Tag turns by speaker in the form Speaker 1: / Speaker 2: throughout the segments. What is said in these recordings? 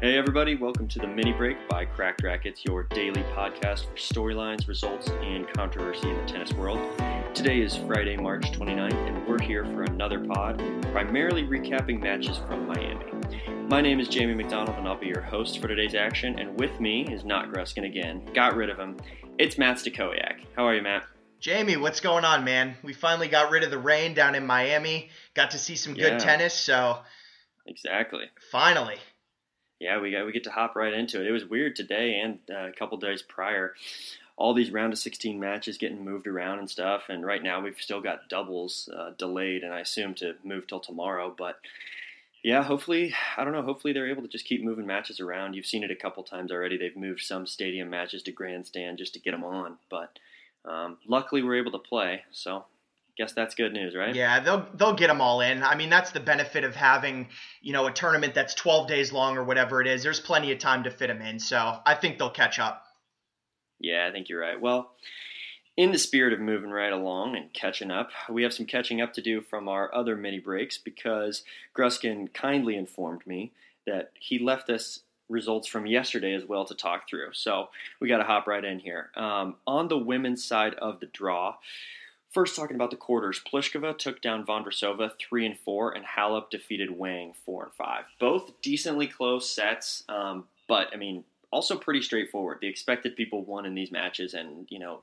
Speaker 1: Hey, everybody, welcome to the Mini Break by Cracked Racquets, your daily podcast for storylines, results, and controversy in the tennis world. Today is Friday, March 29th, and we're here for another pod, primarily recapping matches from Miami. My name is Jamie McDonald, and I'll be your host for today's action. And with me is not Gruskin again. Got rid of him. It's Matt Stachowiak. How are you, Matt?
Speaker 2: Jamie, what's going on, man? We finally got rid of the rain down in Miami. Got to see some good
Speaker 1: Yeah.
Speaker 2: tennis, so
Speaker 1: Exactly.
Speaker 2: finally.
Speaker 1: Yeah, we got we get to hop right into it. It was weird today and uh, a couple days prior. All these round of 16 matches getting moved around and stuff, and right now we've still got doubles uh, delayed, and I assume to move till tomorrow. But yeah, hopefully, I don't know. Hopefully, they're able to just keep moving matches around. You've seen it a couple times already. They've moved some stadium matches to grandstand just to get them on, but um, luckily we're able to play. So, guess that's good news, right?
Speaker 2: Yeah, they'll they'll get them all in. I mean, that's the benefit of having, you know, a tournament that's 12 days long or whatever it is. There's plenty of time to fit them in, so I think they'll catch up.
Speaker 1: Yeah, I think you're right. Well, in the spirit of moving right along and catching up, we have some catching up to do from our other mini breaks because Gruskin kindly informed me that he left us results from yesterday as well to talk through. So we got to hop right in here. Um, on the women's side of the draw, first talking about the quarters, Pliskova took down Vondrosova three and four, and Halep defeated Wang four and five. Both decently close sets, um, but I mean also pretty straightforward. The expected people won in these matches, and you know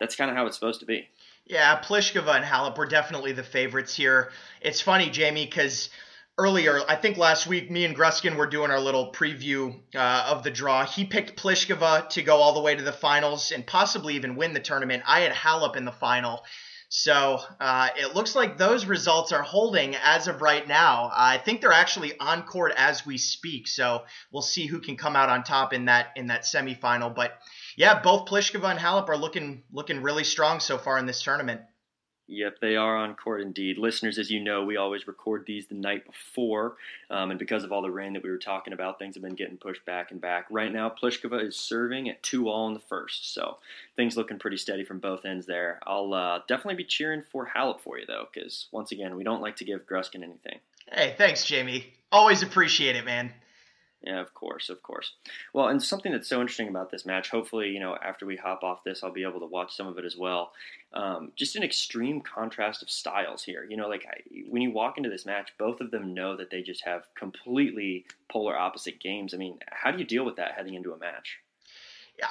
Speaker 1: that's kind of how it's supposed to be.
Speaker 2: Yeah, Pliskova and Halep were definitely the favorites here. It's funny, Jamie, because earlier, I think last week, me and Gruskin were doing our little preview uh, of the draw. He picked Pliskova to go all the way to the finals and possibly even win the tournament. I had Halep in the final. So uh, it looks like those results are holding as of right now. I think they're actually on court as we speak. So we'll see who can come out on top in that in that semifinal. But yeah, both Pliskova and Halep are looking looking really strong so far in this tournament.
Speaker 1: Yep, they are on court indeed. Listeners, as you know, we always record these the night before, um, and because of all the rain that we were talking about, things have been getting pushed back and back. Right now, Pliskova is serving at two all in the first, so things looking pretty steady from both ends there. I'll uh, definitely be cheering for Halep for you though, because once again, we don't like to give Gruskin anything.
Speaker 2: Hey, thanks, Jamie. Always appreciate it, man.
Speaker 1: Yeah, of course, of course. Well, and something that's so interesting about this match, hopefully, you know, after we hop off this, I'll be able to watch some of it as well. Um, just an extreme contrast of styles here. You know, like I, when you walk into this match, both of them know that they just have completely polar opposite games. I mean, how do you deal with that heading into a match?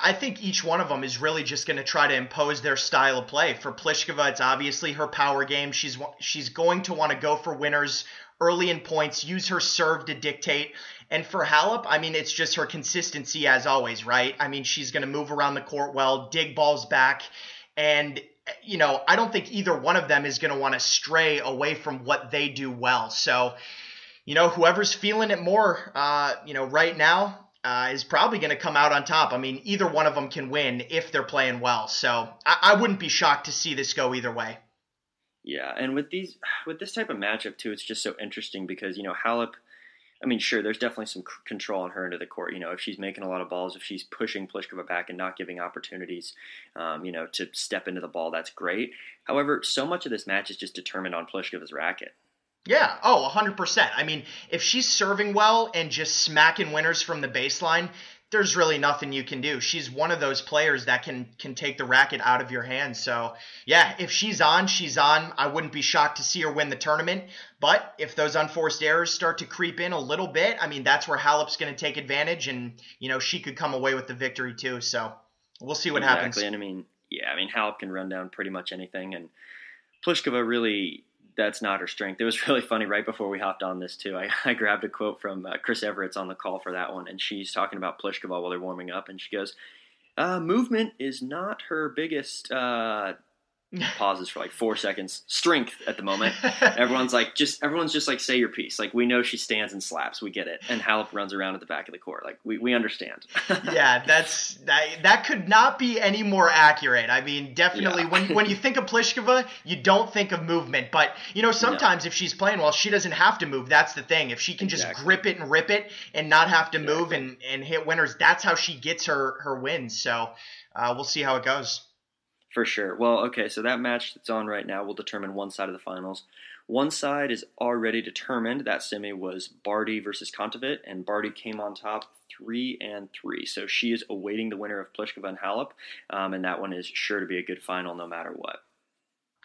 Speaker 2: I think each one of them is really just going to try to impose their style of play. For Pliskova, it's obviously her power game. She's she's going to want to go for winners early in points, use her serve to dictate. And for Halep, I mean, it's just her consistency as always, right? I mean, she's going to move around the court well, dig balls back, and you know, I don't think either one of them is going to want to stray away from what they do well. So, you know, whoever's feeling it more, uh, you know, right now, uh, is probably going to come out on top. I mean, either one of them can win if they're playing well. So I, I wouldn't be shocked to see this go either way.
Speaker 1: Yeah, and with these, with this type of matchup too, it's just so interesting because you know Halep. I mean, sure, there's definitely some c- control on her into the court. You know, if she's making a lot of balls, if she's pushing Pliskova back and not giving opportunities, um, you know, to step into the ball, that's great. However, so much of this match is just determined on Pliskova's racket.
Speaker 2: Yeah, oh, 100%. I mean, if she's serving well and just smacking winners from the baseline, there's really nothing you can do. She's one of those players that can can take the racket out of your hands. So, yeah, if she's on, she's on. I wouldn't be shocked to see her win the tournament. But if those unforced errors start to creep in a little bit, I mean, that's where Halep's going to take advantage and, you know, she could come away with the victory too. So, we'll see what
Speaker 1: exactly.
Speaker 2: happens.
Speaker 1: And I mean, yeah, I mean, Halep can run down pretty much anything, and Pliskova really that's not her strength. It was really funny right before we hopped on this too. I, I grabbed a quote from uh, Chris Evert's on the call for that one, and she's talking about Pliskova while they're warming up, and she goes, uh, "Movement is not her biggest." Uh, pauses for like four seconds. Strength at the moment. everyone's like, just everyone's just like, say your piece. Like we know she stands and slaps. We get it. And Halep runs around at the back of the court. Like we, we understand.
Speaker 2: yeah, that's that, that could not be any more accurate. I mean, definitely
Speaker 1: Yeah.
Speaker 2: when when you think of Pliskova, you don't think of movement. But you know, sometimes if she's playing well, she doesn't have to move. That's the thing. If she can just grip it and rip it and not have to move and and hit winners, that's how she gets her her wins. So uh, we'll see how it goes.
Speaker 1: For sure. Well, okay, so that match that's on right now will determine one side of the finals. One side is already determined. That semi was Barty versus Kontaveit, and Barty came on top three and three. So she is awaiting the winner of Pliskova and Halep, um, and that one is sure to be a good final no matter what.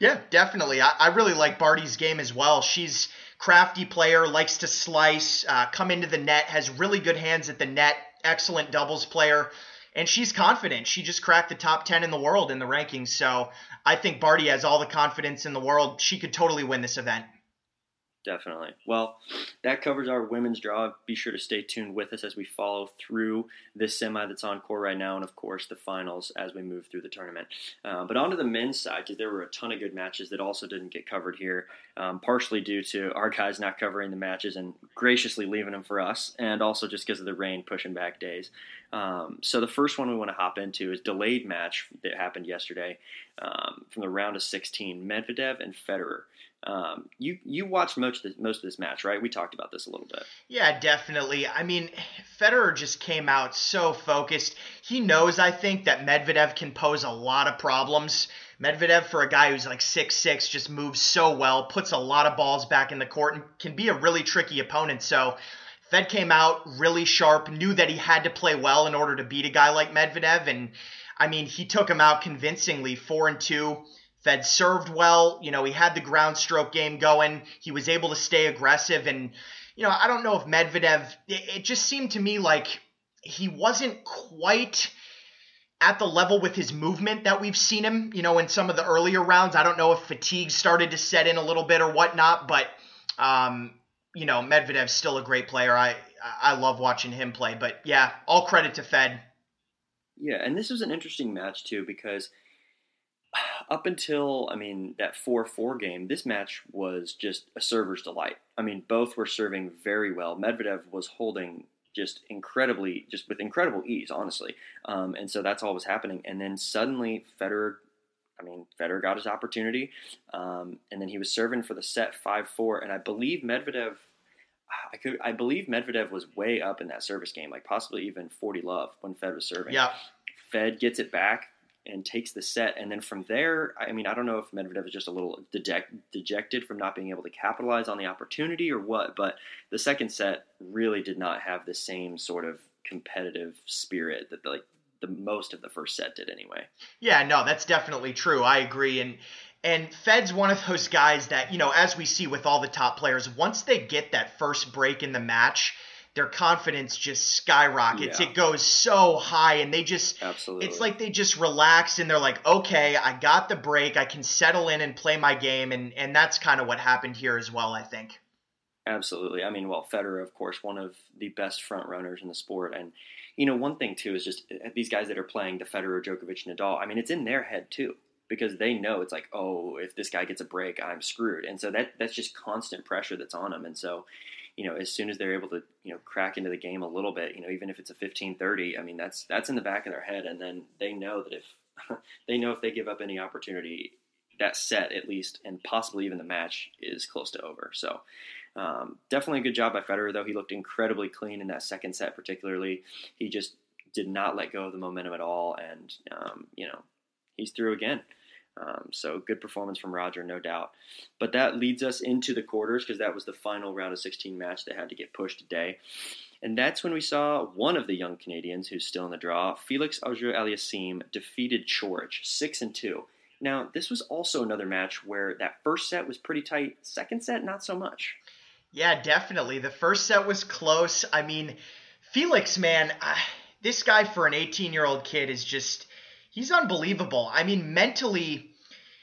Speaker 2: Yeah, definitely. I, I really like Barty's game as well. She's crafty player, likes to slice, uh, come into the net, has really good hands at the net, excellent doubles player and she's confident. She just cracked the top 10 in the world in the rankings. So I think Barty has all the confidence in the world. She could totally win this event.
Speaker 1: Definitely. Well, that covers our women's draw. Be sure to stay tuned with us as we follow through this semi that's on right now, and of course the finals as we move through the tournament. Uh, but onto the men's side, because there were a ton of good matches that also didn't get covered here, um, partially due to our guys not covering the matches and graciously leaving them for us, and also just because of the rain pushing back days. Um, so the first one we want to hop into is delayed match that happened yesterday um, from the round of 16, Medvedev and Federer. Um, you you watched most of, this, most of this match, right? We talked about this a little bit.
Speaker 2: Yeah, definitely. I mean, Federer just came out so focused. He knows, I think, that Medvedev can pose a lot of problems. Medvedev, for a guy who's like six six, just moves so well, puts a lot of balls back in the court, and can be a really tricky opponent. So. Fed came out really sharp, knew that he had to play well in order to beat a guy like Medvedev, and I mean, he took him out convincingly, four and two Fed served well. You know, he had the ground stroke game going. He was able to stay aggressive. And, you know, I don't know if Medvedev, it, it just seemed to me like he wasn't quite at the level with his movement that we've seen him, you know, in some of the earlier rounds. I don't know if fatigue started to set in a little bit or whatnot, but, um, you know, Medvedev's still a great player. I, I love watching him play. But yeah, all credit to Fed.
Speaker 1: Yeah, and this was an interesting match, too, because up until I mean that four four game, this match was just a server's delight. I mean, both were serving very well. Medvedev was holding just incredibly, just with incredible ease, honestly. Um, and so that's all was happening. And then suddenly Federer, I mean, Federer got his opportunity, um, and then he was serving for the set five four. And I believe Medvedev. I could, I believe Medvedev was way up in that service game, like possibly even 40 love when Fed was serving.
Speaker 2: Yeah.
Speaker 1: Fed gets it back, and takes the set. And then from there, I mean, I don't know if Medvedev is just a little deject, dejected from not being able to capitalize on the opportunity or what, but the second set really did not have the same sort of competitive spirit that like the most of the first set did anyway.
Speaker 2: Yeah, no, that's definitely true. I agree. And and Fed's one of those guys that, you know, as we see with all the top players, once they get that first break in the match, their confidence just skyrockets. Yeah. It goes so high and they just
Speaker 1: Absolutely.
Speaker 2: it's like they just relax and they're like, "Okay, I got the break. I can settle in and play my game." And and that's kind of what happened here as well, I think.
Speaker 1: Absolutely. I mean, well, Federer, of course, one of the best front runners in the sport and you know, one thing too is just uh, these guys that are playing the Federer, Djokovic, Nadal. I mean, it's in their head too because they know it's like, oh, if this guy gets a break, I'm screwed. And so that that's just constant pressure that's on them. And so, you know, as soon as they're able to, you know, crack into the game a little bit, you know, even if it's a 15-30, I mean, that's that's in the back of their head, and then they know that if they know if they give up any opportunity, that set at least, and possibly even the match is close to over. So. Um, definitely a good job by Federer, though. He looked incredibly clean in that second set, particularly. He just did not let go of the momentum at all, and um, you know he's through again. Um, so good performance from Roger, no doubt. But that leads us into the quarters because that was the final round of 16 match that had to get pushed today. And that's when we saw one of the young Canadians who's still in the draw, Felix Auger-Aliassime, defeated Coric 6 and 2. Now, this was also another match where that first set was pretty tight, second set not so much.
Speaker 2: Yeah, definitely. The first set was close. I mean, Felix, man, uh, this guy for an 18-year-old kid is just he's unbelievable. I mean, mentally,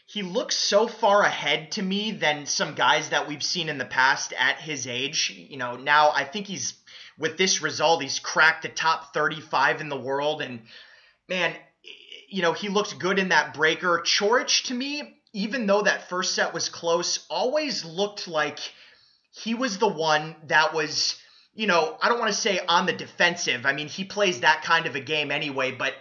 Speaker 2: he looks so far ahead to me than some guys that we've seen in the past at his age. You know, now I think he's with this result, he's cracked the top 35 in the world, and man, you know, he looked good in that breaker. Coric, to me, even though that first set was close, always looked like he was the one that was, you know, I don't want to say on the defensive. I mean, he plays that kind of a game anyway, but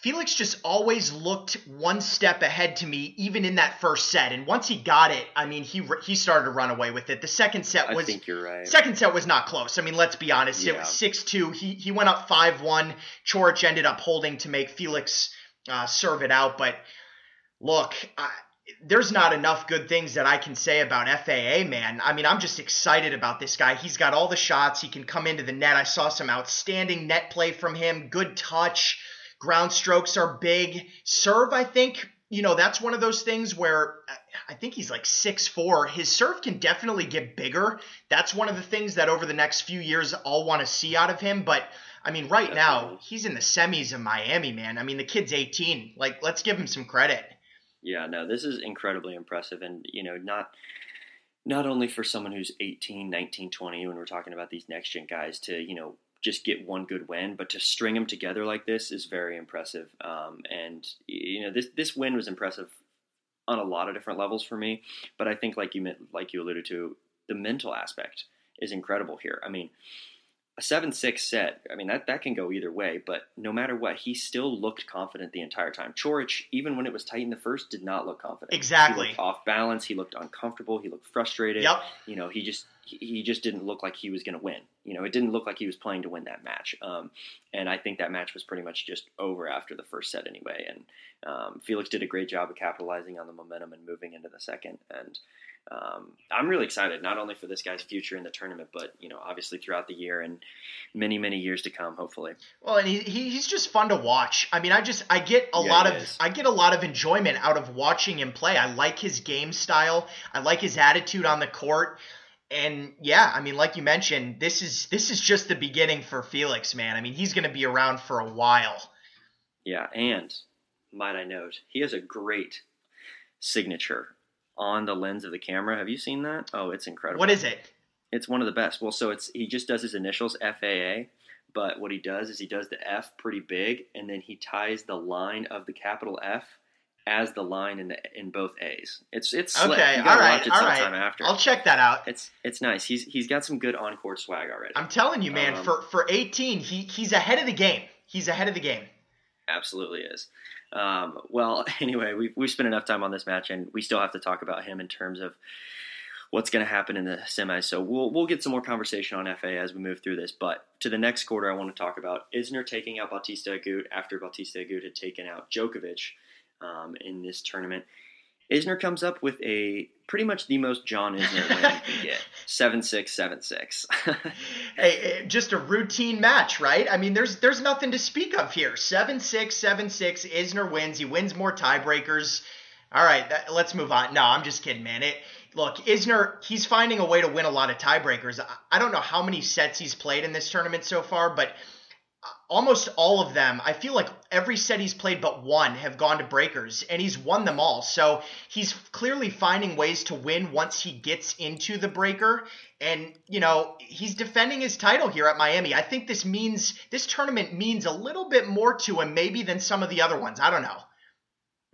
Speaker 2: Felix just always looked one step ahead to me, even in that first set. And once he got it, I mean, he he started to run away with it. The second set was.
Speaker 1: I think you're right.
Speaker 2: Second set was not close. I mean, let's be honest. Yeah. It was six two. He he went up five one. Coric ended up holding to make Felix uh, serve it out, but. Look, I, there's not enough good things that I can say about FAA, man. I mean, I'm just excited about this guy. He's got all the shots. He can come into the net. I saw some outstanding net play from him. Good touch. Ground strokes are big. Serve, I think, you know, that's one of those things where uh, I think he's like six four. His serve can definitely get bigger. That's one of the things that over the next few years I'll want to see out of him. But I mean, right now he's in the semis of Miami, man. I mean, the kid's 18. Like, let's give him some credit.
Speaker 1: Yeah, no, this is incredibly impressive, and you know, not not only for someone who's 18, 19, 20, when we're talking about these next gen guys to you know just get one good win, but to string them together like this is very impressive. Um, and you know, this this win was impressive on a lot of different levels for me. But I think, like you like you alluded to, the mental aspect is incredible here. I mean, a seven six set. I mean that that can go either way, but no matter what, he still looked confident the entire time. Coric, even when it was tight in the first, did not look confident.
Speaker 2: Exactly.
Speaker 1: He looked off balance. He looked uncomfortable. He looked frustrated.
Speaker 2: Yep.
Speaker 1: You know, he just he just didn't look like he was going to win. You know, it didn't look like he was playing to win that match. Um, and I think that match was pretty much just over after the first set anyway. And um, Felix did a great job of capitalizing on the momentum and moving into the second. And um, I'm really excited not only for this guy's future in the tournament, but you know, obviously throughout the year and many, many years to come, hopefully.
Speaker 2: Well, and he, he's just fun to watch. I mean, I just I get a yeah, lot of is. I get a lot of enjoyment out of watching him play. I like his game style. I like his attitude on the court. And yeah, I mean, like you mentioned, this is this is just the beginning for Felix, man. I mean, he's going to be around for a while.
Speaker 1: Yeah, and might I note, he has a great signature on the lens of the camera. Have you seen that? Oh, it's incredible.
Speaker 2: What is it?
Speaker 1: It's one of the best. Well, so it's he just does his initials FAA, but what he does is he does the F pretty big, and then he ties the line of the capital F as the line in the in both A's. It's it's slick.
Speaker 2: okay.
Speaker 1: You
Speaker 2: all right, all right. After. I'll check that out.
Speaker 1: It's it's nice. He's he's got some good on court swag already.
Speaker 2: I'm telling you, man. Um, for for 18, he he's ahead of the game. He's ahead of the game.
Speaker 1: Absolutely is. Um, well, anyway, we've we've spent enough time on this match, and we still have to talk about him in terms of what's going to happen in the semis. So we'll we'll get some more conversation on FA as we move through this. But to the next quarter, I want to talk about Isner taking out Bautista Agut after Bautista Agut had taken out Djokovic um, in this tournament. Isner comes up with a pretty much the most John Isner win you can get seven six seven six.
Speaker 2: hey, just a routine match, right? I mean, there's there's nothing to speak of here. Seven six seven six. Isner wins. He wins more tiebreakers. All right, that, let's move on. No, I'm just kidding, man. It look Isner. He's finding a way to win a lot of tiebreakers. I, I don't know how many sets he's played in this tournament so far, but almost all of them, I feel like every set he's played but one have gone to breakers, and he's won them all. So he's clearly finding ways to win once he gets into the breaker. And, you know, he's defending his title here at Miami. I think this means, this tournament means a little bit more to him maybe than some of the other ones. I don't know.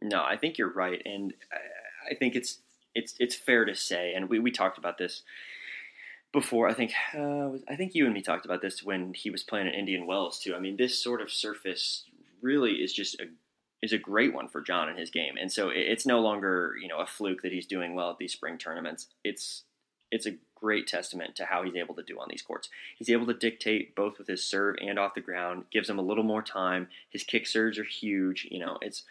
Speaker 1: No, I think you're right. And I think it's, it's, it's fair to say, and we, we talked about this before. I think uh, I think you and me talked about this when he was playing at Indian Wells too. I mean, this sort of surface really is just a is a great one for John in his game, and so it's no longer you know a fluke that he's doing well at these spring tournaments. It's it's a great testament to how he's able to do on these courts. He's able to dictate both with his serve and off the ground. Gives him a little more time. His kick serves are huge. You know, it's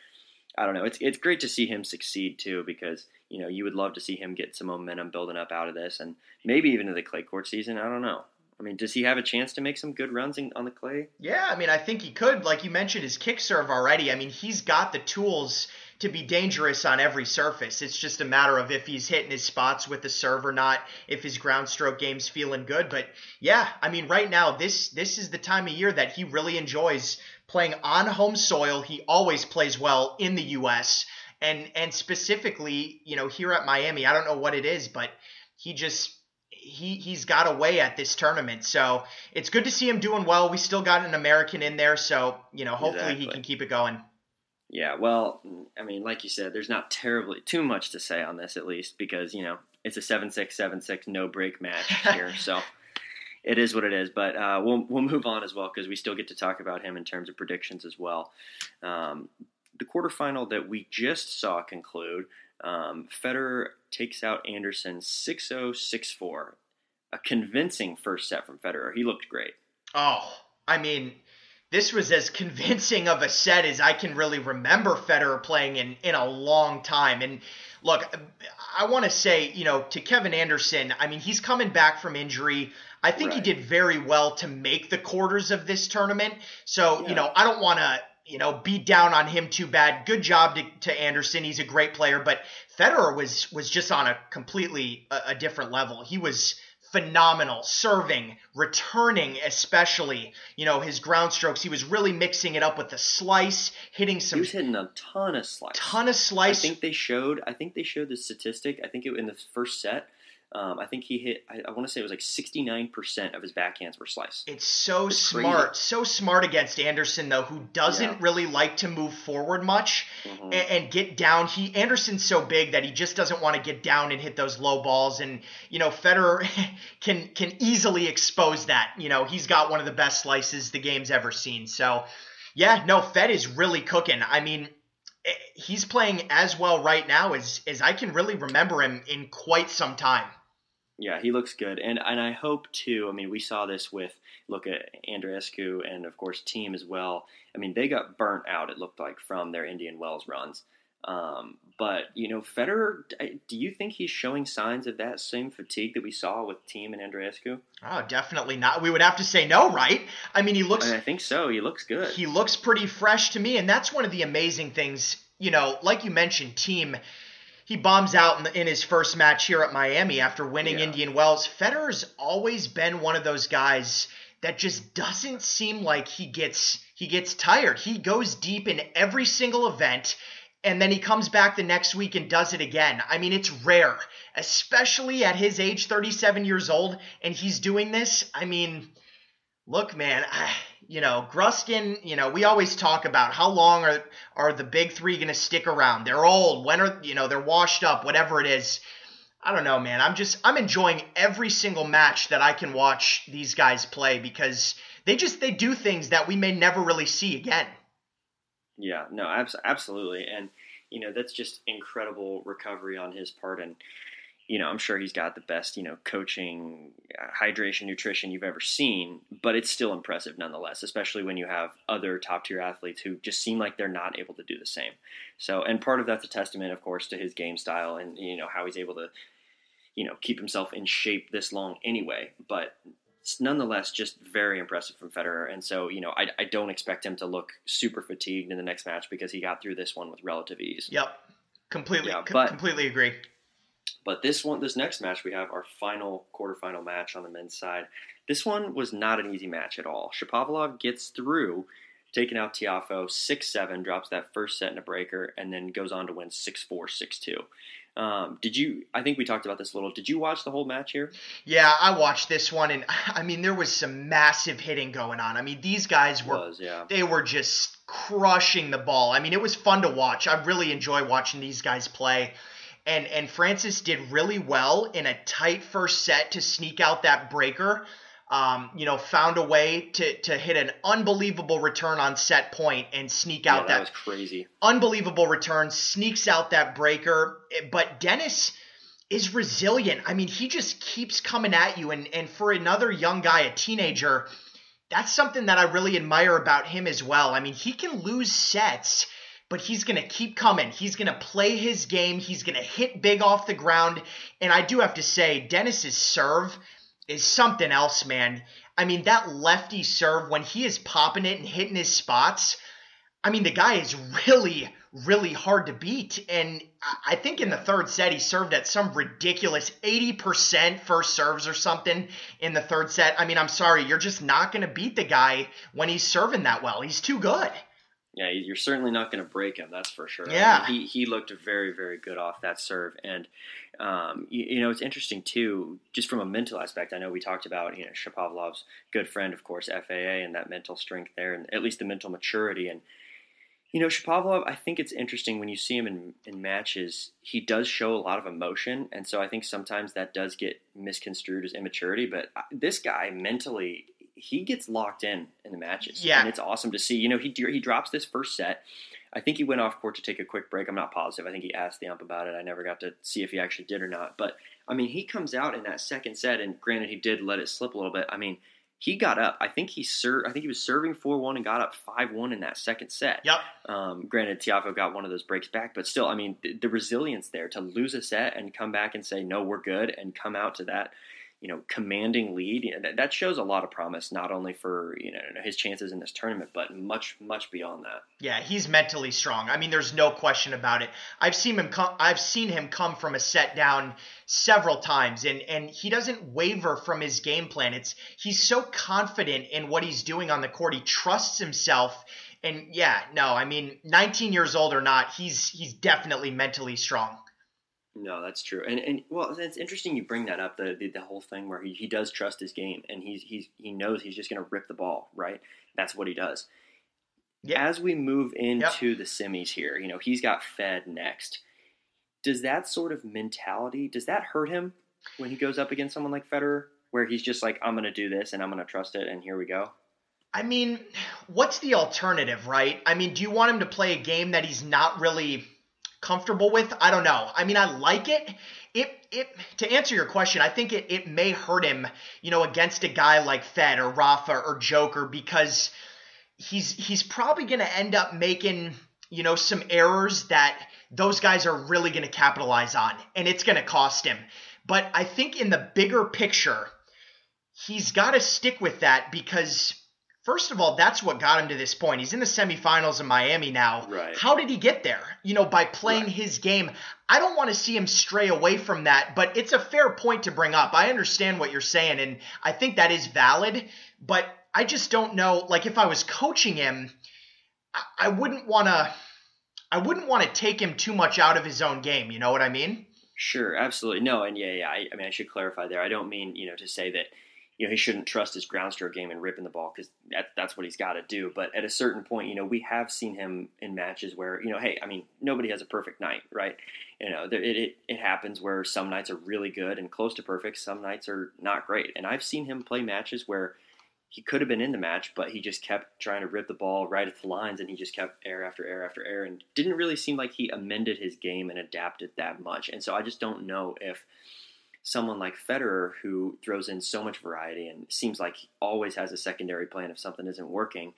Speaker 1: I don't know. It's it's great to see him succeed too because you know you would love to see him get some momentum building up out of this and maybe even to the clay court season. I don't know. I mean, does he have a chance to make some good runs in, on the clay?
Speaker 2: Yeah, I mean, I think he could. Like you mentioned, his kick serve already. I mean, he's got the tools to be dangerous on every surface. It's just a matter of if he's hitting his spots with the serve or not, if his ground stroke game's feeling good. But yeah, I mean, right now this this is the time of year that he really enjoys playing on home soil. He always plays well in the U.S. and and specifically, you know, here at Miami. I don't know what it is, but he just he he's got away at this tournament. So it's good to see him doing well. We still got an American in there, so you know, hopefully exactly. he can keep it going.
Speaker 1: Yeah, well, I mean, like you said, there's not terribly too much to say on this, at least because you know it's a seven six seven six no break match here, so it is what it is. But uh, we'll we'll move on as well because we still get to talk about him in terms of predictions as well. Um, the quarterfinal that we just saw conclude, um, Federer takes out Anderson 6-0, 6-4. A convincing first set from Federer. He looked great.
Speaker 2: Oh, I mean, this was as convincing of a set as I can really remember Federer playing in in a long time. And look, I want to say, you know, to Kevin Anderson, I mean, he's coming back from injury. I think right. he did very well to make the quarters of this tournament. So, yeah. you know, I don't want to you know, beat down on him too bad. Good job to, to Anderson. He's a great player, but Federer was was just on a completely a, a different level. He was phenomenal serving, returning, especially. You know, his ground strokes, he was really mixing it up with the slice, hitting some.
Speaker 1: He was hitting a ton of slice.
Speaker 2: Ton of slice.
Speaker 1: I think they showed. I think they showed the statistic. I think it in the first set. Um, I think he hit. I, I want to say it was like sixty nine percent of his backhands were slice.
Speaker 2: It's so it's smart, crazy. so smart against Anderson though, who doesn't yeah. really like to move forward much mm-hmm. and, and, get down. He Anderson's so big that he just doesn't want to get down and hit those low balls. And you know, Federer can can easily expose that. You know, he's got one of the best slices the game's ever seen. So, yeah, no, Fed is really cooking. I mean, eh, he's playing as well right now as as I can really remember him in quite some time.
Speaker 1: Yeah, he looks good, and and I hope too. I mean, we saw this with look at Andreescu and of course Thiem as well. I mean, they got burnt out. It looked like from their Indian Wells runs. Um, but you know, Federer, do you think he's showing signs of that same fatigue that we saw with Thiem and Andreescu?
Speaker 2: Oh, definitely not. We would have to say no, right? I mean, he looks.
Speaker 1: I think so. He looks good.
Speaker 2: He looks pretty fresh to me, and that's one of the amazing things. You know, like you mentioned, Thiem he bombs out in, the, in, his first match here at Miami after winning yeah. Indian Wells. Federer's always been one of those guys that just doesn't seem like he gets he gets tired. He goes deep in every single event and then he comes back the next week and does it again. I mean, it's rare, especially at his age, 37 years old, and he's doing this. I mean, look, man, I, you know, Gruskin, you know, we always talk about how long are are the big three going to stick around? They're old. When are you know they're washed up? Whatever it is. I don't know, man. I'm just I'm enjoying every single match that I can watch these guys play because they just they do things that we may never really see again.
Speaker 1: Yeah, no, abs- absolutely, and you know that's just incredible recovery on his part, and you know, I'm sure he's got the best, you know, coaching, uh, hydration, nutrition you've ever seen, but it's still impressive nonetheless, especially when you have other top tier athletes who just seem like they're not able to do the same. So, and part of that's a testament, of course, to his game style and, you know, how he's able to, you know, keep himself in shape this long anyway. But it's nonetheless just very impressive from Federer. And so, you know, I, I don't expect him to look super fatigued in the next match because he got through this one with relative ease.
Speaker 2: Yep. Completely, yeah, but, completely agree.
Speaker 1: But this one, this next match, we have our final quarterfinal match on the men's side. This one was not an easy match at all. Shapovalov gets through, taking out Tiafoe 6 7, drops that first set in a breaker, and then goes on to win 6 4, 6 2. Um, did you? I think we talked about this a little. Did you watch the whole match here?
Speaker 2: Yeah, I watched this one, and I mean, there was some massive hitting going on. I mean, these guys were
Speaker 1: was, yeah.
Speaker 2: they were just crushing the ball. I mean, it was fun to watch. I really enjoy watching these guys play and and Frances did really well in a tight first set to sneak out that breaker. Um, you know, found a way to to hit an unbelievable return on set point and sneak out
Speaker 1: yeah,
Speaker 2: that,
Speaker 1: that was crazy,
Speaker 2: unbelievable return. Sneaks out that breaker, but Denis is resilient. I mean, he just keeps coming at you, and and for another young guy, a teenager, that's something that I really admire about him as well. I mean, he can lose sets but he's going to keep coming. He's going to play his game. He's going to hit big off the ground. And I do have to say, Denis's serve is something else, man. I mean, that lefty serve, when he is popping it and hitting his spots, I mean, the guy is really, really hard to beat. And I think in the third set, he served at some ridiculous 80% first serves or something in the third set. I mean, I'm sorry, you're just not going to beat the guy when he's serving that well. He's too good.
Speaker 1: Yeah, you're certainly not going to break him. That's for sure.
Speaker 2: Yeah,
Speaker 1: I mean, he he looked very very good off that serve, and um, you, you, know it's interesting too, just from a mental aspect. I know we talked about you know Shapovalov's good friend, of course, FAA, and that mental strength there, and at least the mental maturity. And you know Shapovalov, I think it's interesting when you see him in in matches. He does show a lot of emotion, and so I think sometimes that does get misconstrued as immaturity. But uh, this guy mentally he gets locked in in the matches.
Speaker 2: Yeah,
Speaker 1: and it's awesome to see. You know, he he drops this first set. I think he went off court to take a quick break. I'm not positive. I think he asked the ump about it. I never got to see if he actually did or not. But I mean, he comes out in that second set, and granted, he did let it slip a little bit. I mean, he got up. I think he ser- I think he was serving four one and got up five one in that second set.
Speaker 2: Yep.
Speaker 1: Um, granted, Tiafoe got one of those breaks back, but still, I mean, the, the resilience there to lose a set and come back and say no, we're good, and come out to that you know, commanding lead. You know, that, that shows a lot of promise, not only for you know his chances in this tournament, but much, much beyond that.
Speaker 2: Yeah, he's mentally strong. I mean, there's no question about it. I've seen him come. I've seen him come from a set down several times, and and he doesn't waver from his game plan. It's he's so confident in what he's doing on the court. He trusts himself. And yeah, no, I mean, 19 years old or not, he's he's definitely mentally strong.
Speaker 1: No, that's true, and and well, it's interesting you bring that up the the, the whole thing where he, he does trust his game and he's he's he knows he's just going to rip the ball right. That's what he does. Yeah. As we move into yep. the semis here, you know he's got Fed next. Does that sort of mentality does that hurt him when he goes up against someone like Federer, where he's just like I'm going to do this and I'm going to trust it and here we go?
Speaker 2: I mean, what's the alternative, right? I mean, do you want him to play a game that he's not really comfortable with. I don't know. I mean, I like it. It it to answer your question, I think it it may hurt him, you know, against a guy like Fed or Rafa or Joker because he's he's probably going to end up making, you know, some errors that those guys are really going to capitalize on and it's going to cost him. But I think in the bigger picture, he's got to stick with that because First of all, that's what got him to this point. He's in the semifinals in Miami now.
Speaker 1: Right.
Speaker 2: How did he get there? You know, by playing right. his game. I don't want to see him stray away from that, but it's a fair point to bring up. I understand what you're saying, and I think that is valid, but I just don't know. Like, if I was coaching him, I wouldn't want to. I wouldn't want to take him too much out of his own game. You know what I mean?
Speaker 1: Sure, absolutely. No, and yeah, yeah. I, I mean, I should clarify there. I don't mean you know to say that you know he shouldn't trust his ground stroke game and ripping the ball because that, that's what he's got to do. But at a certain point, you know, we have seen him in matches where you know, hey, I mean, nobody has a perfect night, right? You know, it it, it happens where some nights are really good and close to perfect, some nights are not great, and I've seen him play matches where he could have been in the match, but he just kept trying to rip the ball right at the lines, and he just kept air after air after air, and didn't really seem like he amended his game and adapted that much. And so I just don't know if someone like Federer, who throws in so much variety and seems like he always has a secondary plan if something isn't working.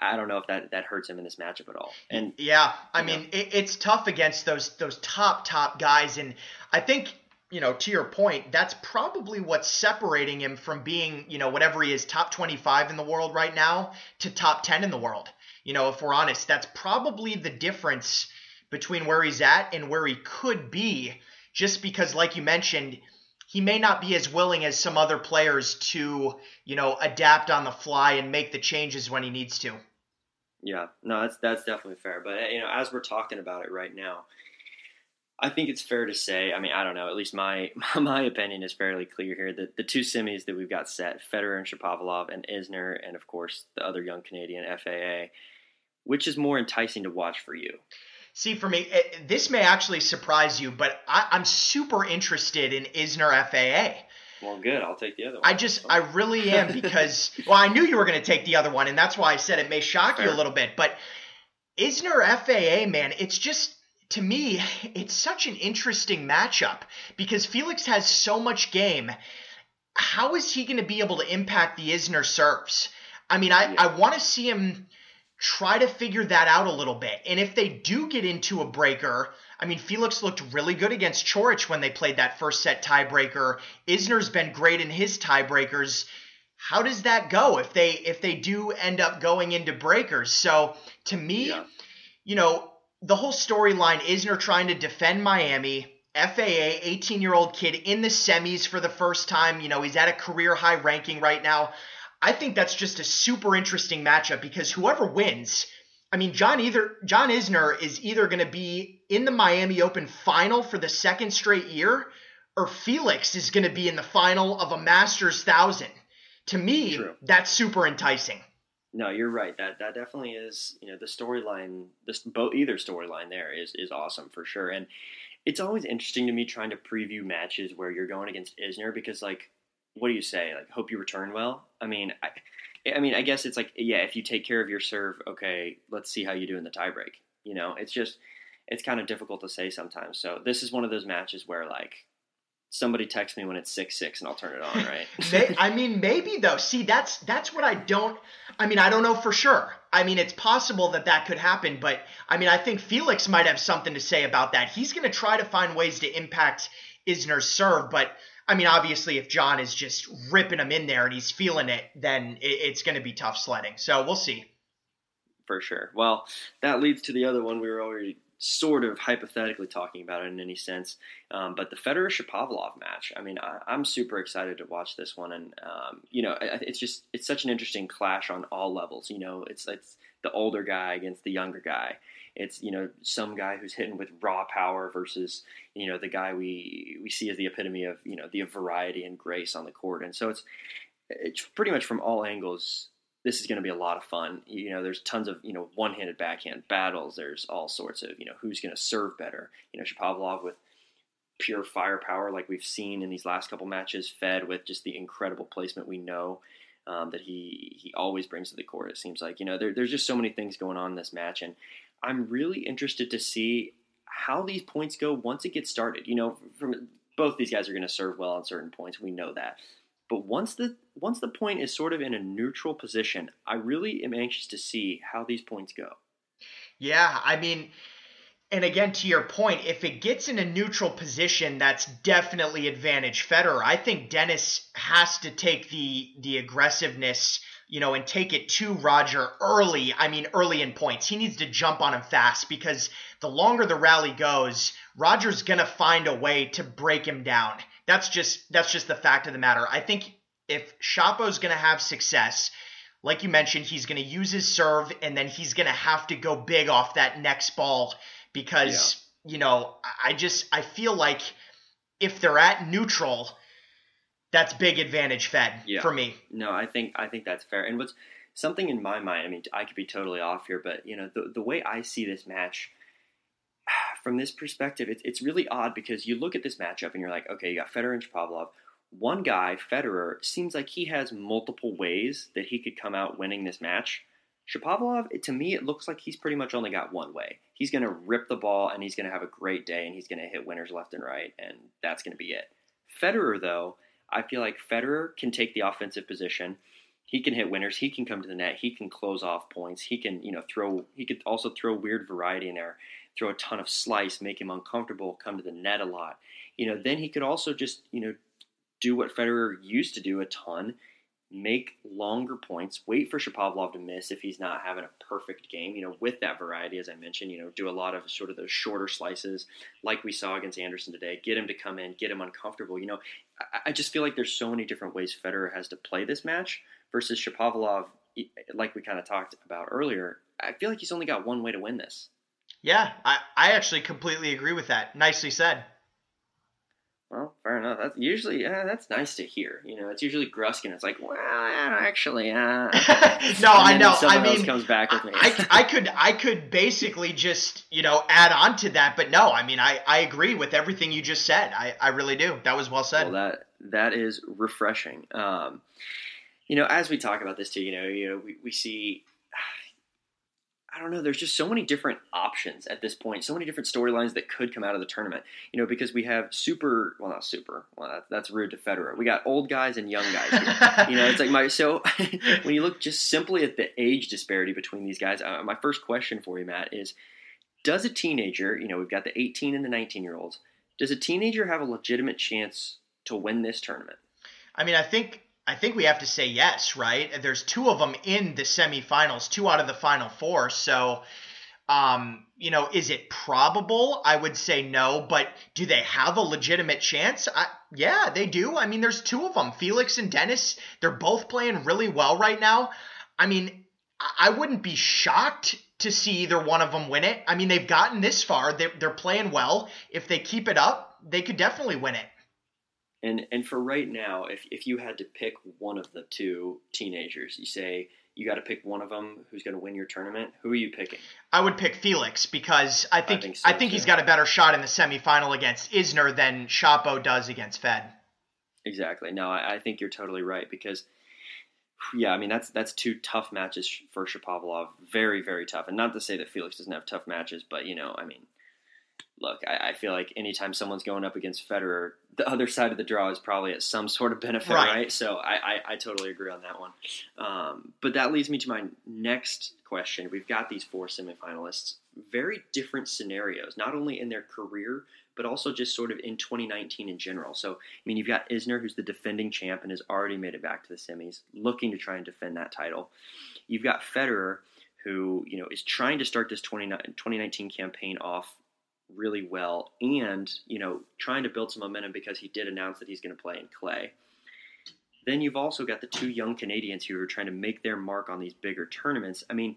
Speaker 1: I don't know if that, that hurts him in this matchup at all. And
Speaker 2: yeah, I mean it, it's tough against those those top top guys, and I think you know to your point, that's probably what's separating him from being you know whatever he is top twenty five in the world right now to top ten in the world. You know, if we're honest, that's probably the difference between where he's at and where he could be. Just because, like you mentioned, he may not be as willing as some other players to, you know, adapt on the fly and make the changes when he needs to.
Speaker 1: Yeah, no, that's that's definitely fair. But you know, as we're talking about it right now, I think it's fair to say. I mean, I don't know. At least my my opinion is fairly clear here. That the two semis that we've got set, Federer and Shapovalov, and Isner, and of course the other young Canadian FAA, which is more enticing to watch for you?
Speaker 2: See, for me, it, this may actually surprise you, but I, I'm super interested in Isner FAA.
Speaker 1: Well, good. I'll take the other one.
Speaker 2: I just, I really am because, well, I knew you were going to take the other one, and that's why I said it may shock Fair. you a little bit. But Isner FAA, man, it's just, to me, it's such an interesting matchup because Felix has so much game. How is he going to be able to impact the Isner serves? I mean, I, yeah. I want to see him try to figure that out a little bit. And if they do get into a breaker, I mean, Felix looked really good against Coric when they played that first set tiebreaker. Isner's been great in his tiebreakers. How does that go if they if they do end up going into breakers? So to me, yeah. you know, the whole storyline Isner trying to defend Miami. FAA, 18 year old kid in the semis for the first time. You know, he's at a career high ranking right now. I think that's just a super interesting matchup because whoever wins, I mean, John either John Isner is either going to be in the Miami Open final for the second straight year, or Felix is going to be in the final of a Masters thousand. To me, True. that's super enticing.
Speaker 1: No, you're right. That that definitely is. You know, the storyline, this both either storyline there is is awesome for sure. And it's always interesting to me trying to preview matches where you're going against Isner because like what do you say? Like, hope you return well. I mean, I, I mean, I guess it's like, yeah, if you take care of your serve, okay, let's see how you do in the tiebreak. You know, it's just, it's kind of difficult to say sometimes. So this is one of those matches where like somebody text me when it's six six and I'll turn it on, right?
Speaker 2: I mean, maybe though. See, that's that's what I don't. I mean, I don't know for sure. I mean, it's possible that that could happen, but I mean, I think Felix might have something to say about that. He's going to try to find ways to impact Isner's serve, but I mean, obviously, if John is just ripping him in there and he's feeling it, then it, it's going to be tough sledding. So we'll see.
Speaker 1: For sure. Well, that leads to the other one we were already sort of hypothetically talking about it in any sense. Um, but the Federer Shapovalov match, I mean, I, am super excited to watch this one, and um, you know, it's just it's such an interesting clash on all levels. You know, it's it's the older guy against the younger guy. It's you know some guy who's hitting with raw power versus you know the guy we we see as the epitome of you know the variety and grace on the court, and so it's it's pretty much from all angles this is going to be a lot of fun. You know, there's tons of you know one-handed backhand battles. There's all sorts of you know who's going to serve better. You know, Shapovalov with pure firepower like we've seen in these last couple matches, fed with just the incredible placement we know um, that he he always brings to the court. It seems like you know there, there's just so many things going on in this match, and I'm really interested to see how these points go once it gets started. You know, from both these guys are going to serve well on certain points. We know that. But once the once the point is sort of in a neutral position, I really am anxious to see how these points go.
Speaker 2: Yeah, I mean, and again to your point, if it gets in a neutral position, that's definitely advantage Federer. I think Denis has to take the the aggressiveness, you know, and take it to Roger early. I mean, early in points. He needs to jump on him fast because the longer the rally goes, Roger's gonna find a way to break him down. That's just that's just the fact of the matter. I think if Shapo's going to have success, like you mentioned, he's going to use his serve and then he's going to have to go big off that next ball because yeah. you know I just I feel like if they're at neutral, that's big advantage Fed yeah. for me.
Speaker 1: No, I think I think that's fair. And what's something in my mind, I mean, I could be totally off here, but you know the the way I see this match from this perspective, it's, it's really odd because you look at this matchup and you're like, okay, you got Federer and Pavlov. One guy, Federer, seems like he has multiple ways that he could come out winning this match. Shapovalov, to me, it looks like he's pretty much only got one way. He's going to rip the ball and he's going to have a great day and he's going to hit winners left and right, and that's going to be it. Federer, though, I feel like Federer can take the offensive position. He can hit winners. He can come to the net. He can close off points. He can, you know, throw. He could also throw weird variety in there throw a ton of slice, make him uncomfortable, come to the net a lot. You know, then he could also just, you know, do what Federer used to do a ton, make longer points, wait for Shapovalov to miss if he's not having a perfect game, you know, with that variety, as I mentioned, you know, do a lot of sort of those shorter slices like we saw against Anderson today, get him to come in, get him uncomfortable. You know, I, I just feel like there's so many different ways Federer has to play this match versus Shapovalov, like we kind of talked about earlier. I feel like he's only got one way to win this.
Speaker 2: Yeah, I, I actually completely agree with that. Nicely said.
Speaker 1: Well, fair enough. That's usually yeah, that's nice to hear. You know, it's usually Gruskin. It's like, well, actually, uh,
Speaker 2: no, I know. I mean,
Speaker 1: comes back with me.
Speaker 2: I, I could, I could basically just, you know, add on to that, but no, I mean, I, I agree with everything you just said. I, I really do. That was well said.
Speaker 1: Well, that that is refreshing. Um, you know, as we talk about this too, you know, you know, we, we see I don't know. There's just so many different options at this point. So many different storylines that could come out of the tournament. You know, because we have super. Well, not super. Well, that, that's rude to Federer. We got old guys and young guys. Here. you know, it's like my. So when you look just simply at the age disparity between these guys, uh, my first question for you, Matt, is: Does a teenager? You know, we've got the 18 and the 19 year olds. Does a teenager have a legitimate chance to win this tournament?
Speaker 2: I mean, I think I think we have to say yes, right? There's two of them in the semifinals, two out of the final four. So, um, you know, is it probable? I would say no, but do they have a legitimate chance? I, yeah, they do. I mean, there's two of them, Felix and Denis. They're both playing really well right now. I mean, I wouldn't be shocked to see either one of them win it. I mean, they've gotten this far. They're, they're playing well. If they keep it up, they could definitely win it.
Speaker 1: And and for right now, if if you had to pick one of the two teenagers, you say you got to pick one of them who's going to win your tournament. Who are you picking?
Speaker 2: I would pick Felix because I think I think, so, I think he's got a better shot in the semifinal against Isner than Shapo does against Fed.
Speaker 1: Exactly. No, I, I think you're totally right because yeah, I mean that's that's two tough matches for Shapovalov. Very very tough, and not to say that Felix doesn't have tough matches, but you know, I mean, look, I, I, feel like anytime someone's going up against Federer, the other side of the draw is probably at some sort of benefit, right? right? So I, I, I, totally agree on that one. Um, but that leads me to my next question. We've got these four semifinalists, very different scenarios, not only in their career, but also just sort of in 2019 in general. So, I mean, you've got Isner, who's the defending champ and has already made it back to the semis, looking to try and defend that title. You've got Federer, who, you know, is trying to start this 2019 campaign off really well and, you know, trying to build some momentum because he did announce that he's going to play in clay. Then you've also got the two young Canadians who are trying to make their mark on these bigger tournaments. I mean,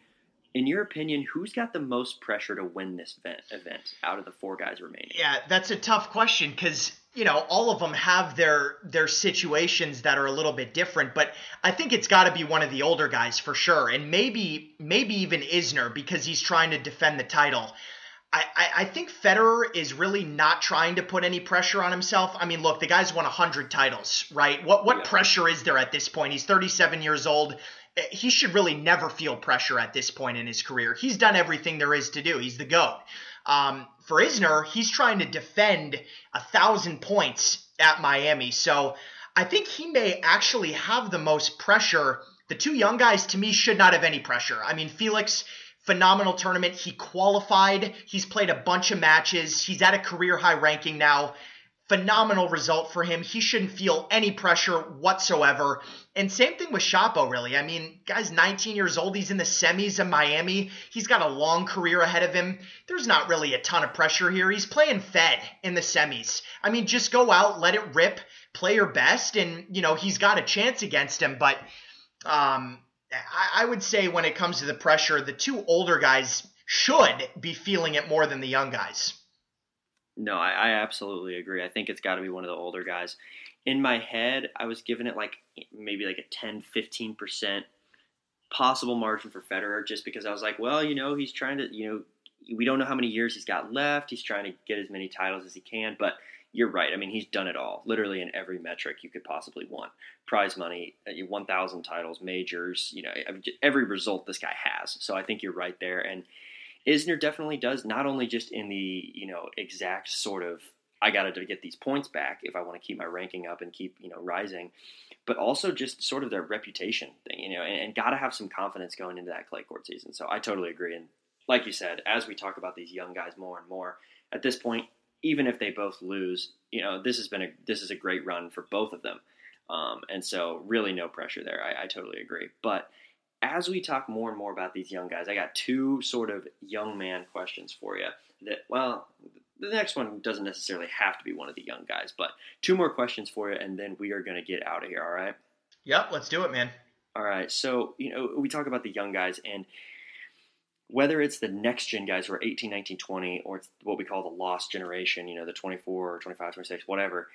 Speaker 1: in your opinion, who's got the most pressure to win this event, out of the four guys remaining?
Speaker 2: Yeah, that's a tough question because you know all of them have their their situations that are a little bit different. But I think it's got to be one of the older guys for sure, and maybe maybe even Isner because he's trying to defend the title. I, I, think Federer is really not trying to put any pressure on himself. I mean, look, the guy's won 100 titles, right? What what yeah. pressure is there at this point? He's 37 years old. Eh, he should really never feel pressure at this point in his career. He's done everything there is to do. He's the GOAT. Um, for Isner, he's trying to defend a thousand points at Miami. So I think he may actually have the most pressure. The two young guys, to me, should not have any pressure. I mean, Felix phenomenal tournament. He qualified. He's played a bunch of matches. He's at a career high ranking now. Phenomenal result for him. He shouldn't feel any pressure whatsoever. And same thing with Shapo, really. I mean, guy's 19 years old. He's in the semis in Miami. He's got a long career ahead of him. There's not really a ton of pressure here. He's playing Fed in the semis. I mean, just go out, let it rip, play your best, and, you know, he's got a chance against him. But, um, I, I would say when it comes to the pressure, the two older guys should be feeling it more than the young guys.
Speaker 1: No, I, I absolutely agree. I think it's got to be one of the older guys. In my head, I was giving it like maybe like a 10, 15% possible margin for Federer just because I was like, well, you know, he's trying to, you know, we don't know how many years he's got left. He's trying to get as many titles as he can, but you're right. I mean, he's done it all, literally in every metric you could possibly want: prize money, uh, 1,000 titles, majors. You know, every result this guy has. So I think you're right there. And Isner definitely does not only just in the you know exact sort of I got to get these points back if I want to keep my ranking up and keep you know rising, but also just sort of their reputation thing, you know, and, and got to have some confidence going into that clay court season. So I totally agree. And like you said, as we talk about these young guys more and more, at this point, even if they both lose, you know, this has been a this is a great run for both of them. Um, and so really no pressure there. I, I totally agree. But as we talk more and more about these young guys, I got two sort of young man questions for you. That well, the next one doesn't necessarily have to be one of the young guys, but two more questions for you, and then we are going to get out of here. All right?
Speaker 2: Yep, let's do it, man.
Speaker 1: All right. So you know, we talk about the young guys, and whether it's the next gen guys who are 18, 19, 20, or it's what we call the lost generation, you know, the 24, 25, 26, whatever,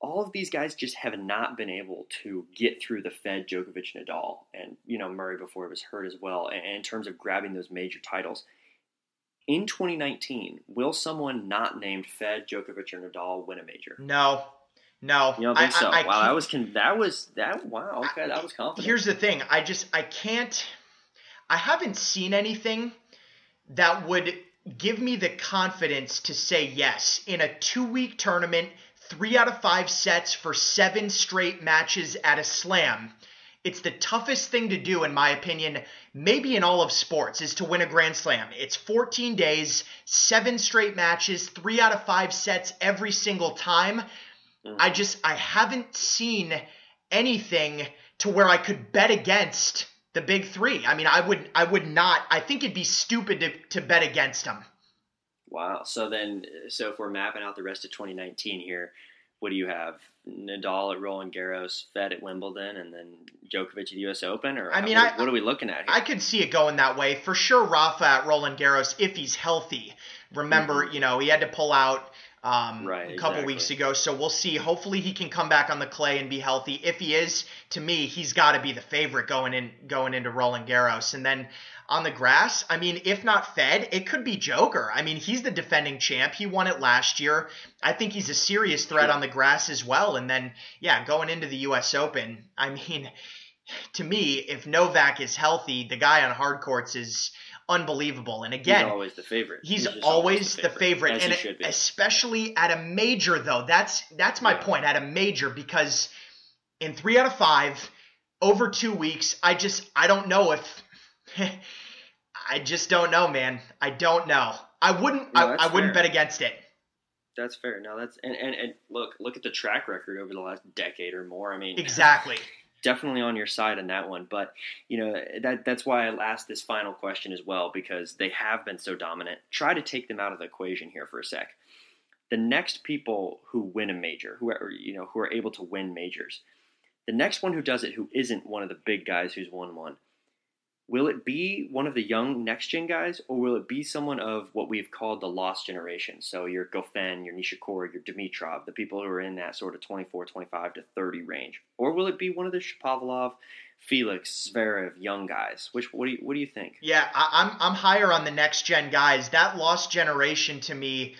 Speaker 1: all of these guys just have not been able to get through the Fed, Djokovic, Nadal, and, you know, Murray before he was hurt as well, and in terms of grabbing those major titles. In 2019, will someone not named Fed, Djokovic, or Nadal win a major?
Speaker 2: No, no,
Speaker 1: you don't think I, so? I, I wow, that was that was that. Wow, okay, that was confident.
Speaker 2: Here's the thing: I just I can't. I haven't seen anything that would give me the confidence to say yes in a two week tournament, three out of five sets for seven straight matches at a slam. It's the toughest thing to do, in my opinion, maybe in all of sports, is to win a Grand Slam. It's 14 days, seven straight matches, three out of five sets every single time. Mm. I just, I haven't seen anything to where I could bet against the big three. I mean, I would I would not. I think it'd be stupid to, to bet against them.
Speaker 1: Wow. So then, so if we're mapping out the rest of 2019 here, what do you have? Nadal at Roland Garros, Fed at Wimbledon, and then Djokovic at the U.S. Open, or I mean, what, I, what are we looking at here?
Speaker 2: I could see it going that way for sure. Rafa at Roland Garros, if he's healthy. Remember, mm-hmm. you know, he had to pull out um, right, a couple exactly. weeks ago. So we'll see. Hopefully he can come back on the clay and be healthy. If he is, to me, he's got to be the favorite going in going into Roland Garros. And then on the grass, I mean, if not Fed, it could be Joker. I mean, he's the defending champ. He won it last year. I think he's a serious threat on the grass as well. And then, yeah, going into the U.S. Open, I mean, to me, if Novak is healthy, the guy on hard courts is unbelievable. And again,
Speaker 1: he's always the favorite.
Speaker 2: He's, he's always, the favorite, the favorite. and especially at a major though. That's that's my point at a major because in three out of five over two weeks, I just I don't know if I just don't know, man. I don't know. I wouldn't no, I, I wouldn't bet against it.
Speaker 1: That's fair. No, that's and, and and look look at the track record over the last decade or more. I mean,
Speaker 2: exactly.
Speaker 1: Definitely on your side on that one, but you know that that's why I asked this final question as well because they have been so dominant. Try to take them out of the equation here for a sec. The next people who win a major, who are you know who are able to win majors, the next one who does it who isn't one of the big guys who's won one, Will it be one of the young next gen guys, or will it be someone of what we've called the lost generation? So your Goffin, your Nishikori, your Dimitrov, the people who are in that sort of 24, 25 to 30 range, or will it be one of the Shapovalov, Felix, Zverev, young guys? Which what do you what do you think?
Speaker 2: Yeah, I, am I'm higher on the next gen guys. That lost generation to me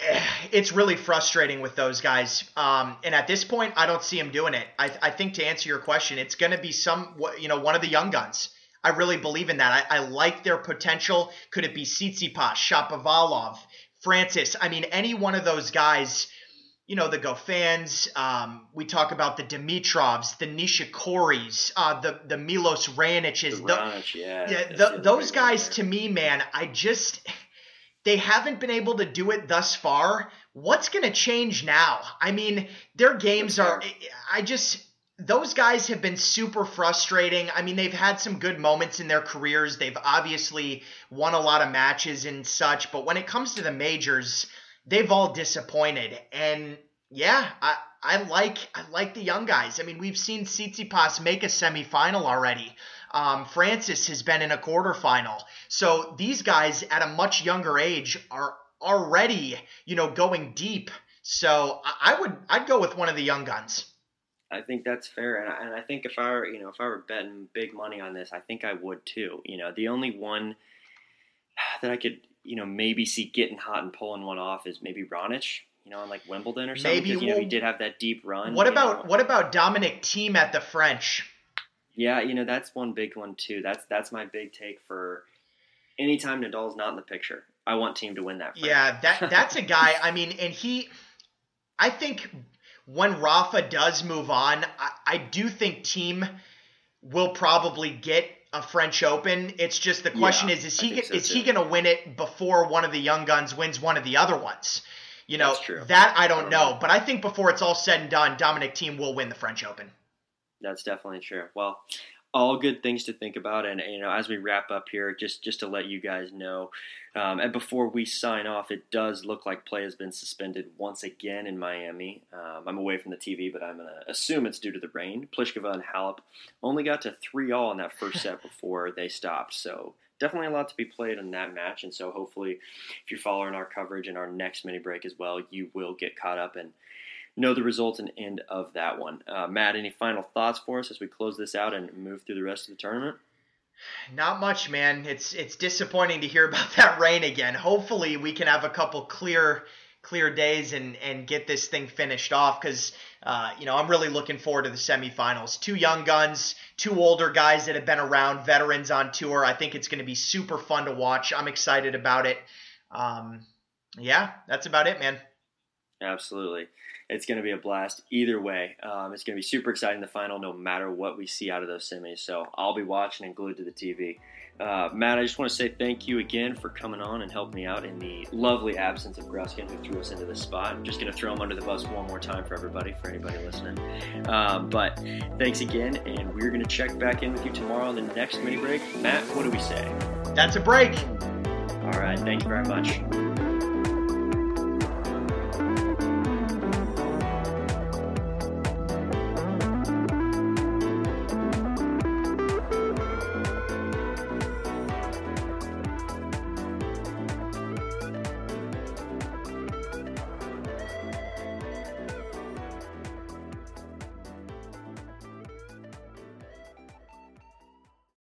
Speaker 2: eh, it's really frustrating with those guys. Um, and at this point, I don't see him doing it. I, I think to answer your question, it's going to be some, you know, one of the young guns. I really believe in that. I, I like their potential. Could it be Tsitsipas, Shapovalov, Frances? I mean, any one of those guys, you know, the Goffins. Um, we talk about the Dimitrovs, the Nishikoris, uh, the the Milos Raonics.
Speaker 1: The, Raonic, yeah.
Speaker 2: yeah the, those guys, to me, man, I just they haven't been able to do it thus far. What's going to change now? I mean, their games are. I just those guys have been super frustrating. I mean, they've had some good moments in their careers. They've obviously won a lot of matches and such, but when it comes to the majors, they've all disappointed. And yeah, I I like I like the young guys. I mean, we've seen Tsitsipas make a semifinal already. Um, Frances has been in a quarterfinal. So these guys at a much younger age are already, you know, going deep. So I, I would I'd go with one of the young guns.
Speaker 1: I think that's fair, and I, and I think if I were, you know, if I were betting big money on this, I think I would too. You know, the only one that I could, you know, maybe see getting hot and pulling one off is maybe Raonic. You know, on like Wimbledon or something, because you know he did have that deep run.
Speaker 2: What about
Speaker 1: know.
Speaker 2: what about Dominic Thiem at the French?
Speaker 1: Yeah, you know that's one big one too. That's that's my big take for anytime Nadal's not in the picture. I want Team to win that. French.
Speaker 2: Yeah, that that's a guy. I mean, and he, I think when Rafa does move on, I, I do think Thiem will probably get a French Open. It's just the question yeah, is is he so is too. he going to win it before one of the young guns wins one of the other ones? You know, that I don't, I don't know. know. But I think before it's all said and done, Dominic Thiem will win the French Open.
Speaker 1: That's definitely true. Well, all good things to think about. And you know, as we wrap up here, just just to let you guys know, um, and before we sign off, it does look like play has been suspended once again in Miami. Um, I'm away from the TV, but I'm gonna assume it's due to the rain. Pliskova and Halep only got to three all in that first set before they stopped. So definitely a lot to be played in that match. And so hopefully, if you're following our coverage in our next mini break as well, you will get caught up and know the results and end of that one. Uh, Matt, any final thoughts for us as we close this out and move through the rest of the tournament?
Speaker 2: Not much, man. It's it's disappointing to hear about that rain again. Hopefully, we can have a couple clear clear days and and get this thing finished off because uh, you know I'm really looking forward to the semifinals. Two young guns, two older guys that have been around, veterans on tour. I think it's going to be super fun to watch. I'm excited about it. Um, yeah, that's about it, man.
Speaker 1: Absolutely it's going to be a blast either way. Um, it's going to be super exciting the final, no matter what we see out of those semis. So I'll be watching and glued to the TV. Uh, Matt, I just want to say thank you again for coming on and helping me out in the lovely absence of Gruskin, who threw us into this spot. I'm just going to throw him under the bus one more time for everybody, for anybody listening. Um, but thanks again, and we're going to check back in with you tomorrow on the next mini break. Matt, what do we say?
Speaker 2: That's a break.
Speaker 1: All right. Thank you very much.